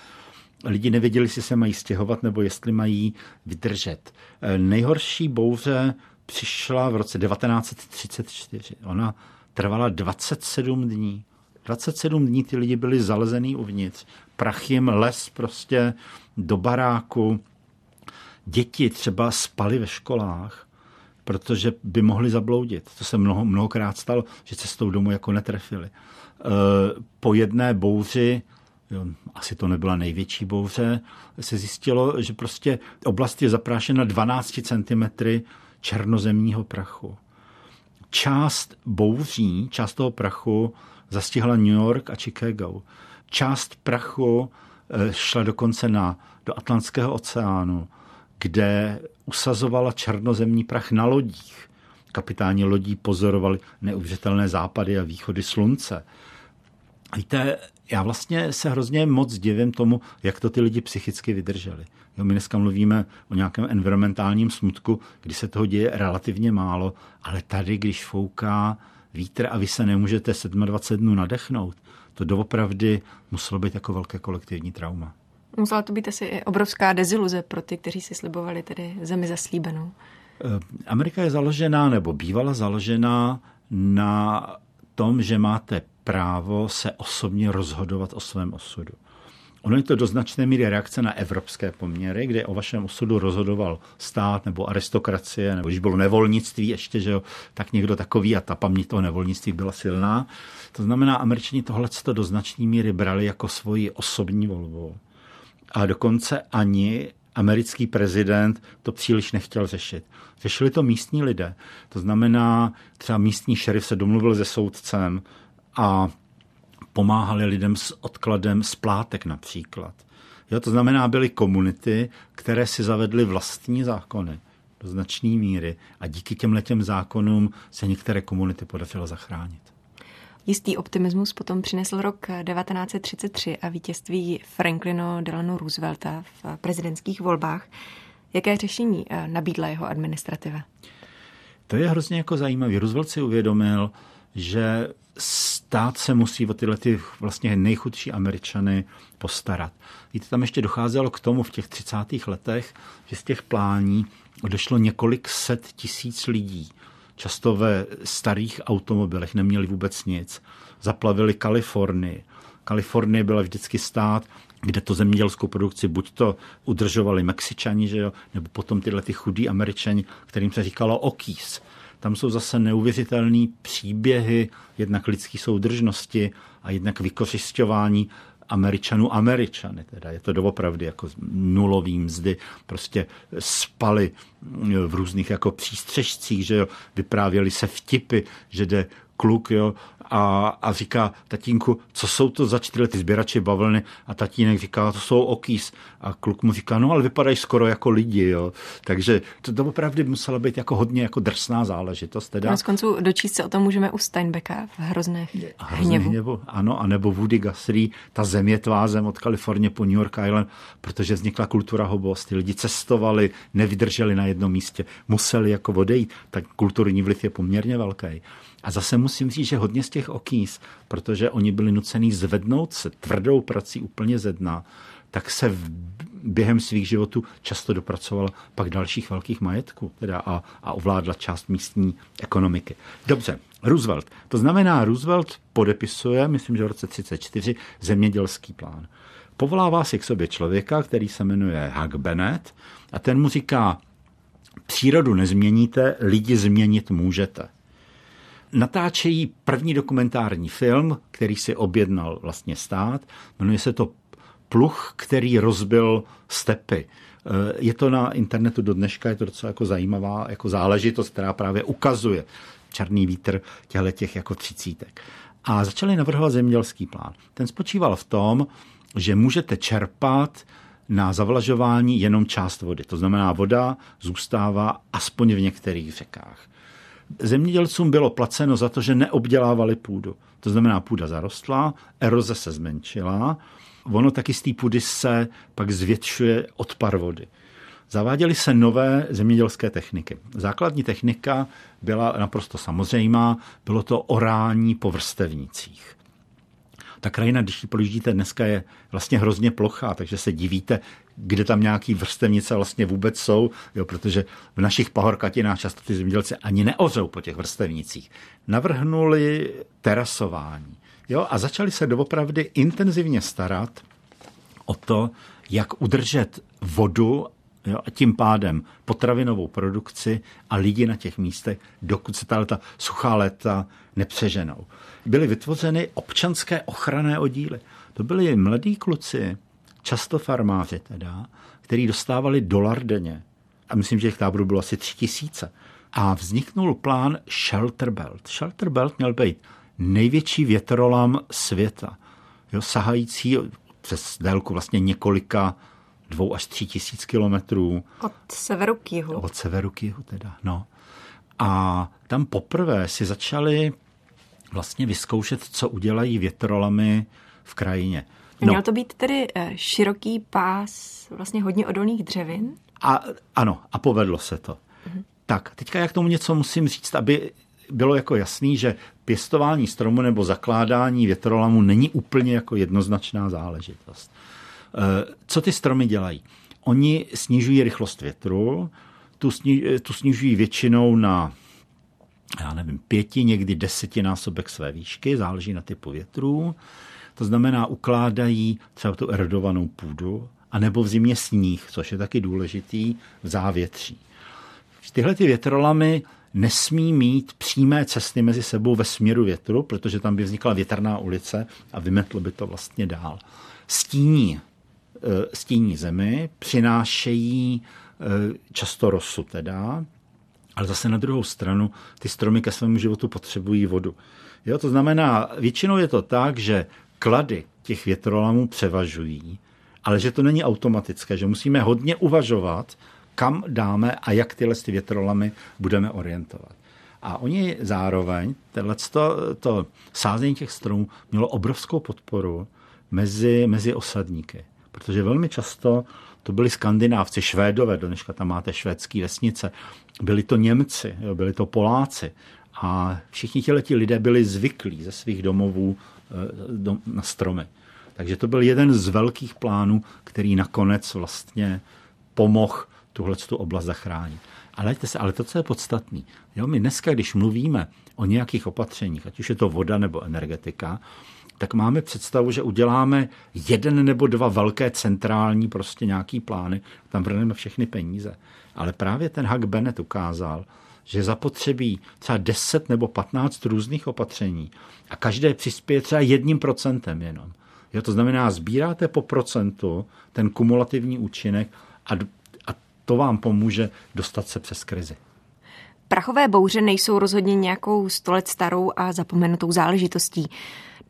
Speaker 2: Lidi nevěděli, jestli se mají stěhovat nebo jestli mají vydržet. E, nejhorší bouře přišla v roce 1934. Ona trvala 27 dní. 27 dní ty lidi byli zalezený uvnitř. Prach jim les prostě do baráku. Děti třeba spali ve školách, protože by mohli zabloudit. To se mnoho, mnohokrát stalo, že cestou domů jako netrefili. E, po jedné bouři asi to nebyla největší bouře, se zjistilo, že prostě oblast je zaprášena 12 cm černozemního prachu. Část bouří, část toho prachu zastihla New York a Chicago. Část prachu eh, šla dokonce na, do Atlantského oceánu, kde usazovala černozemní prach na lodích. Kapitáni lodí pozorovali neuvěřitelné západy a východy slunce. Víte, já vlastně se hrozně moc divím tomu, jak to ty lidi psychicky vydrželi. Jo, my dneska mluvíme o nějakém environmentálním smutku, kdy se toho děje relativně málo, ale tady, když fouká vítr a vy se nemůžete 27 dnů nadechnout, to doopravdy muselo být jako velké kolektivní trauma.
Speaker 1: Musela to být asi i obrovská deziluze pro ty, kteří si slibovali tedy zemi zaslíbenou.
Speaker 2: Eh, Amerika je založená nebo bývala založená na tom, že máte právo se osobně rozhodovat o svém osudu. Ono je to do značné míry reakce na evropské poměry, kde o vašem osudu rozhodoval stát nebo aristokracie, nebo když bylo nevolnictví ještě, že jo, tak někdo takový a ta paměť toho nevolnictví byla silná. To znamená, američani tohle do značné míry brali jako svoji osobní volbu. A dokonce ani americký prezident to příliš nechtěl řešit. Řešili to místní lidé. To znamená, třeba místní šerif se domluvil se soudcem a pomáhali lidem s odkladem splátek například. Jo, to znamená, byly komunity, které si zavedly vlastní zákony do značné míry a díky těm letěm zákonům se některé komunity podařilo zachránit.
Speaker 1: Jistý optimismus potom přinesl rok 1933 a vítězství Franklina Delano Roosevelta v prezidentských volbách. Jaké řešení eh, nabídla jeho administrativa?
Speaker 2: To je hrozně jako zajímavé. Roosevelt si uvědomil, že stát se musí o tyhle ty vlastně nejchudší američany postarat. Víte, tam ještě docházelo k tomu v těch 30. letech, že z těch plání odešlo několik set tisíc lidí. Často ve starých automobilech neměli vůbec nic. Zaplavili Kalifornii. Kalifornie byla vždycky stát, kde to zemědělskou produkci buď to udržovali Mexičani, že jo, nebo potom tyhle ty chudí Američani, kterým se říkalo okýs. Tam jsou zase neuvěřitelné příběhy, jednak lidské soudržnosti a jednak vykořišťování Američanů Američany. Teda je to doopravdy jako nulový mzdy. Prostě spali v různých jako přístřežcích, že jo, vyprávěli se vtipy, že jde kluk jo, a, a říká tatínku, co jsou to za čtyři ty sběrači bavlny a tatínek říká, to jsou okýs. A kluk mu říká, no ale vypadají skoro jako lidi. Jo. Takže to, to opravdu musela být jako hodně jako drsná záležitost. Teda.
Speaker 1: Na koncu dočíst se o tom můžeme u Steinbecka v hrozné hněvu. hněvu.
Speaker 2: Ano, a nebo Woody Guthrie, ta země tvázem od Kalifornie po New York Island, protože vznikla kultura hobost. Ty lidi cestovali, nevydrželi na jednom místě, museli jako odejít. Tak kulturní vliv je poměrně velký. A zase musím říct, že hodně z těch okýs, protože oni byli nucený zvednout se tvrdou prací úplně ze dna, tak se v, během svých životů často dopracovala pak dalších velkých majetků teda a, a ovládla část místní ekonomiky. Dobře, Roosevelt. To znamená, Roosevelt podepisuje, myslím, že v roce 34, zemědělský plán. Povolává si k sobě člověka, který se jmenuje Hug Bennett a ten mu říká, přírodu nezměníte, lidi změnit můžete natáčejí první dokumentární film, který si objednal vlastně stát. Jmenuje se to Pluch, který rozbil stepy. Eh, je to na internetu do dneška, je to docela jako zajímavá jako záležitost, která právě ukazuje černý vítr těchto těch jako třicítek. A začali navrhovat zemědělský plán. Ten spočíval v tom, že můžete čerpat na zavlažování jenom část vody. To znamená, voda zůstává aspoň v některých řekách. Zemědělcům bylo placeno za to, že neobdělávali půdu. To znamená, půda zarostla, eroze se zmenšila ono taky z té půdy se pak zvětšuje odpar vody. Zaváděly se nové zemědělské techniky. Základní technika byla naprosto samozřejmá, bylo to orání po vrstevnicích. Ta krajina, když ji projíždíte dneska, je vlastně hrozně plochá, takže se divíte, kde tam nějaký vrstevnice vlastně vůbec jsou, jo, protože v našich pahorkatinách často ty zemědělci ani neořou po těch vrstevnicích. Navrhnuli terasování jo, a začali se doopravdy intenzivně starat o to, jak udržet vodu jo, a tím pádem potravinovou produkci a lidi na těch místech, dokud se ta suchá léta nepřeženou. Byly vytvořeny občanské ochranné oddíly. To byli mladí kluci, často farmáři teda, který dostávali dolar denně. A myslím, že těch táborů bylo asi tři tisíce. A vzniknul plán Shelter Belt. Shelter Belt měl být největší větrolam světa, jo, sahající přes délku vlastně několika dvou až tří tisíc kilometrů.
Speaker 1: Od severu k jihu.
Speaker 2: Od severu k jihu teda, no. A tam poprvé si začali vlastně vyzkoušet, co udělají větrolamy v krajině.
Speaker 1: No. Měl to být tedy eh, široký pás vlastně hodně odolných dřevin?
Speaker 2: A, ano, a povedlo se to. Mhm. Tak, teďka jak tomu něco musím říct, aby bylo jako jasný, že pěstování stromu nebo zakládání větrolamu není úplně jako jednoznačná záležitost. Eh, co ty stromy dělají? Oni snižují rychlost větru, tu, sni, tu snižují většinou na já nevím, pěti, někdy desetinásobek své výšky, záleží na typu větrů. To znamená, ukládají třeba tu erodovanou půdu, anebo v zimě sníh, což je taky důležitý v závětří. Tyhle ty větrolamy nesmí mít přímé cesty mezi sebou ve směru větru, protože tam by vznikla větrná ulice a vymetlo by to vlastně dál. Stíní, e, stíní zemi, přinášejí e, často rosu teda, ale zase na druhou stranu ty stromy ke svému životu potřebují vodu. Jo, to znamená, většinou je to tak, že klady těch větrolamů převažují, ale že to není automatické, že musíme hodně uvažovat, kam dáme a jak tyhle ty větrolamy budeme orientovat. A oni zároveň, to, to sázení těch stromů mělo obrovskou podporu mezi, mezi osadníky, protože velmi často to byli skandinávci, švédové, do dneška tam máte švédské vesnice, byli to Němci, jo, byli to Poláci a všichni ti lidé byli zvyklí ze svých domovů eh, na stromy. Takže to byl jeden z velkých plánů, který nakonec vlastně pomohl tuhle tu oblast zachránit. Ale, se, ale to, co je podstatné, my dneska, když mluvíme o nějakých opatřeních, ať už je to voda nebo energetika, tak máme představu, že uděláme jeden nebo dva velké centrální prostě nějaký plány, tam vrneme všechny peníze. Ale právě ten Hug Bennett ukázal, že zapotřebí třeba 10 nebo 15 různých opatření a každé přispěje třeba jedním procentem jenom. Jo, to znamená, sbíráte po procentu ten kumulativní účinek a, a to vám pomůže dostat se přes krizi.
Speaker 1: Prachové bouře nejsou rozhodně nějakou stolet starou a zapomenutou záležitostí.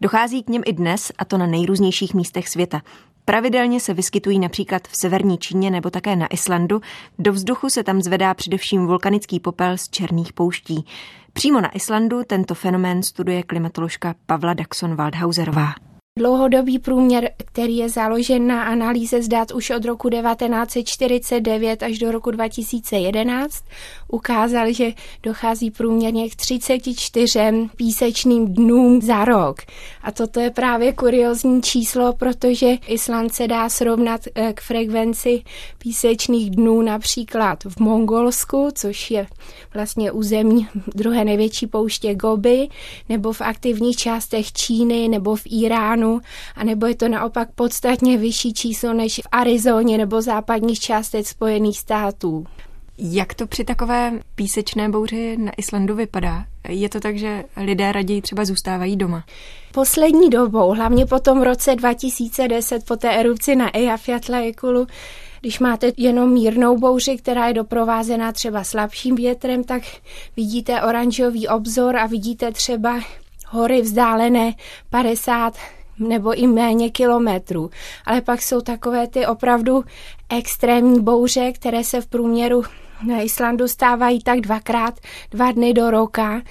Speaker 1: Dochází k něm i dnes, a to na nejrůznějších místech světa. Pravidelně se vyskytují například v severní Číně nebo také na Islandu. Do vzduchu se tam zvedá především vulkanický popel z černých pouští. Přímo na Islandu tento fenomén studuje klimatoložka Pavla Daxon Waldhauserová.
Speaker 5: Dlouhodobý průměr, který je založen na analýze zdát už od roku 1949 až do roku 2011, ukázal, že dochází průměrně k 34 písečným dnům za rok. A toto je právě kuriozní číslo, protože Island se dá srovnat eh, k frekvenci písečných dnů například v Mongolsku, což je vlastně území druhé největší pouště Gobi, nebo v aktivních částech Číny nebo v Iránu Oregonu, anebo je to naopak podstatně vyšší číslo než v Arizoně nebo západních částech Spojených států.
Speaker 1: Jak to při takové písečné bouři na Islandu vypadá? Je to tak, že lidé raději třeba zůstávají doma?
Speaker 5: Poslední dobou, hlavně po tom roce 2010, po té erupci na Eyjafjallajökull, když máte jenom mírnou bouři, která je doprovázená třeba slabším větrem, tak vidíte oranžový obzor a vidíte třeba hory vzdálené 50 nebo i méně kilometrů. Ale pak jsou takové ty opravdu extrémní bouře, které se v průměru na Islandu stávají tak dvakrát, dva dny do roka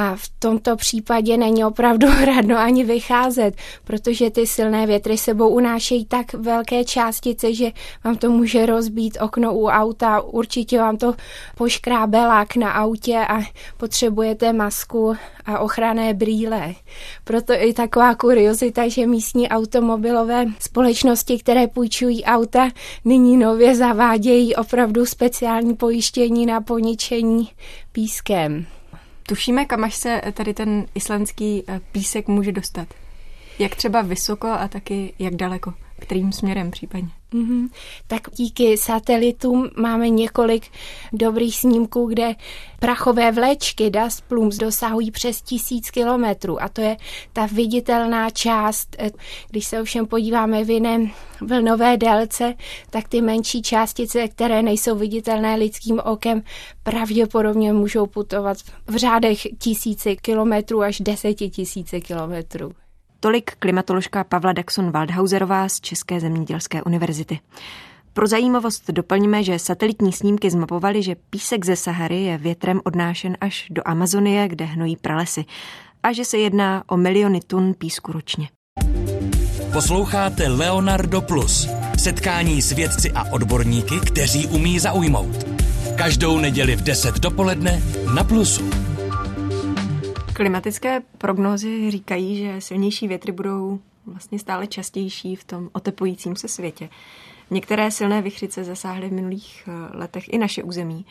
Speaker 5: A v tomto případě není opravdu radno ani vycházet, protože ty silné větry sebou unášejí tak velké částice, že vám to může rozbít okno u auta, určitě vám to poškrábe lák na autě a potřebujete masku a ochranné brýle. Proto i taková kuriozita, že místní automobilové společnosti, které půjčují auta, nyní nově zavádějí opravdu speciální pojištění na poničení pískem.
Speaker 1: Tušíme, kam až se tady ten islandský eh, písek může dostat? Jak třeba vysoko a taky jak daleko? Kterým směrem případně?
Speaker 5: Mm-hmm. Tak díky satelitům máme několik dobrých snímků, kde prachové vlečky dust plumes dosahují přes tisíc kilometrů a to je ta viditelná část. Když se ovšem podíváme v jiném vlnové délce, tak ty menší částice, které nejsou viditelné lidským okem, pravděpodobně můžou putovat v řádech tisíci kilometrů až deseti tisíce kilometrů.
Speaker 1: Tolik klimatoložka Pavla Daxon Waldhauserová z České zemědělské univerzity. Pro zajímavost doplníme, že satelitní snímky zmapovaly, že písek ze Sahary je větrem odnášen až do Amazonie, kde hnojí pralesy, a že se jedná o miliony tun písku ročně.
Speaker 3: Posloucháte Leonardo Plus, setkání s vědci a odborníky, kteří umí zaujmout. Každou neděli v 10 dopoledne na Plusu.
Speaker 1: Klimatické prognózy říkají, že silnější větry budou vlastně stále častější v tom otepujícím se světě. Některé silné vychřice zasáhly v minulých eh, letech i naše území.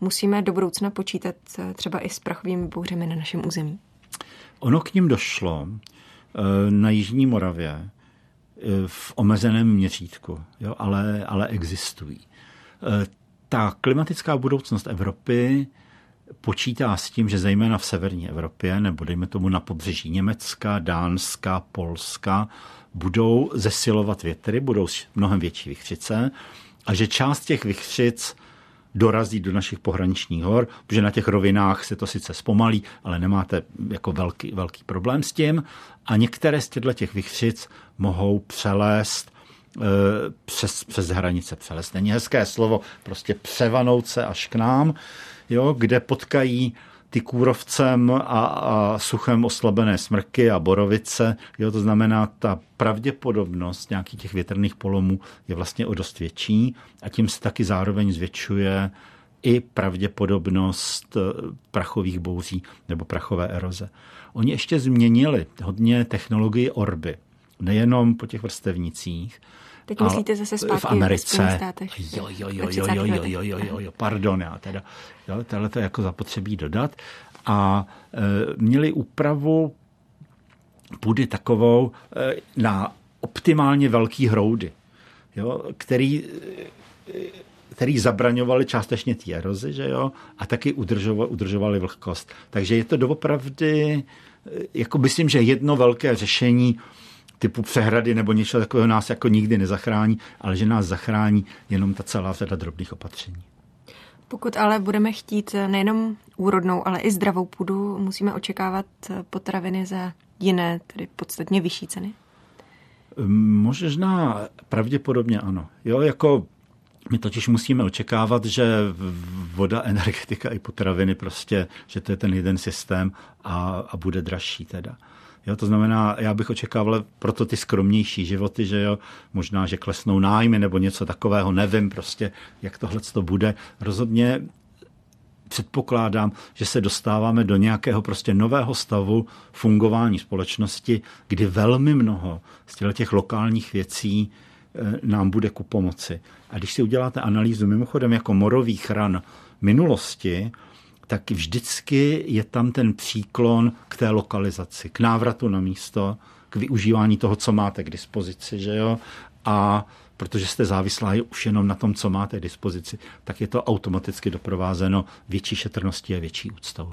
Speaker 1: Musíme do budoucna počítat eh, třeba i s prachovými bouřemi na našem území.
Speaker 2: Ono k ním došlo eh, na Jižní Moravě v omezeném měřítku, jo, ale, ale existují. Ta klimatická budoucnost Evropy počítá s tím, že zejména v severní Evropě, nebo dejme tomu na pobřeží Německa, Dánska, Polska, budou zesilovat větry, budou mnohem větší vychřice a že část těch vychřic dorazí do našich pohraničních hor, protože na těch rovinách se to sice zpomalí, ale nemáte jako velký, velký problém s tím. A některé z těchto těch vychřic mohou přelést e, přes, přes hranice přelést. Není hezké slovo, prostě převanout se až k nám jo, kde potkají ty kůrovcem a, a suchem oslabené smrky a borovice. Jo, to znamená, ta pravděpodobnost nějakých těch větrných polomů je vlastně o dost větší a tím se taky zároveň zvětšuje i pravděpodobnost eh, prachových bouří nebo prachové eroze. Oni ještě změnili hodně technologii orby, nejenom po těch vrstevnicích,
Speaker 1: Teď myslíte zase zpátky
Speaker 2: v Americe.
Speaker 1: V
Speaker 2: jo, jo, jo, jo, jo, jo, jo, jo, jo, jo, pardon, já teda, jo, tohle to jako zapotřebí dodat. A e, měli úpravu půdy takovou e, na optimálně velký hroudy, jo, který který zabraňovali částečně té erozi, že jo, a taky udržovali, udržovali vlhkost. Takže je to doopravdy, jako myslím, že jedno velké řešení typu přehrady nebo něčeho takového nás jako nikdy nezachrání, ale že nás zachrání jenom ta celá řada drobných opatření.
Speaker 1: Pokud ale budeme chtít nejenom úrodnou, ale i zdravou půdu, musíme očekávat potraviny za jiné, tedy podstatně vyšší ceny?
Speaker 2: Možná pravděpodobně ano. Jo, jako my totiž musíme očekávat, že voda, energetika i potraviny prostě, že to je ten jeden systém a, a bude dražší teda. Jo, to znamená, já bych očekával proto ty skromnější životy, že jo, možná, že klesnou nájmy nebo něco takového, nevím prostě, jak tohle to bude. Rozhodně předpokládám, že se dostáváme do nějakého prostě nového stavu fungování společnosti, kdy velmi mnoho z těch lokálních věcí eh, nám bude ku pomoci. A když si uděláte analýzu mimochodem jako morových ran minulosti, tak vždycky je tam ten příklon k té lokalizaci, k návratu na místo, k využívání toho, co máte k dispozici, že jo? A protože jste závislá už jenom na tom, co máte k dispozici, tak je to automaticky doprovázeno větší šetrností a větší úctou.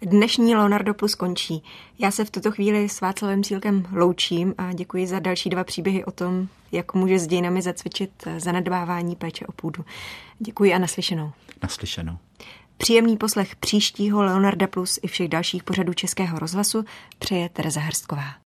Speaker 1: Dnešní Leonardo Plus končí. Já se v tuto chvíli s Václavem Cílkem loučím a děkuji za další dva příběhy o tom, jak může s dějinami zacvičit zanedbávání péče o půdu. Děkuji a naslyšenou.
Speaker 2: Naslyšenou.
Speaker 1: Příjemný poslech příštího Leonarda Plus i všech dalších pořadů Českého rozhlasu přeje Tereza Hrstková.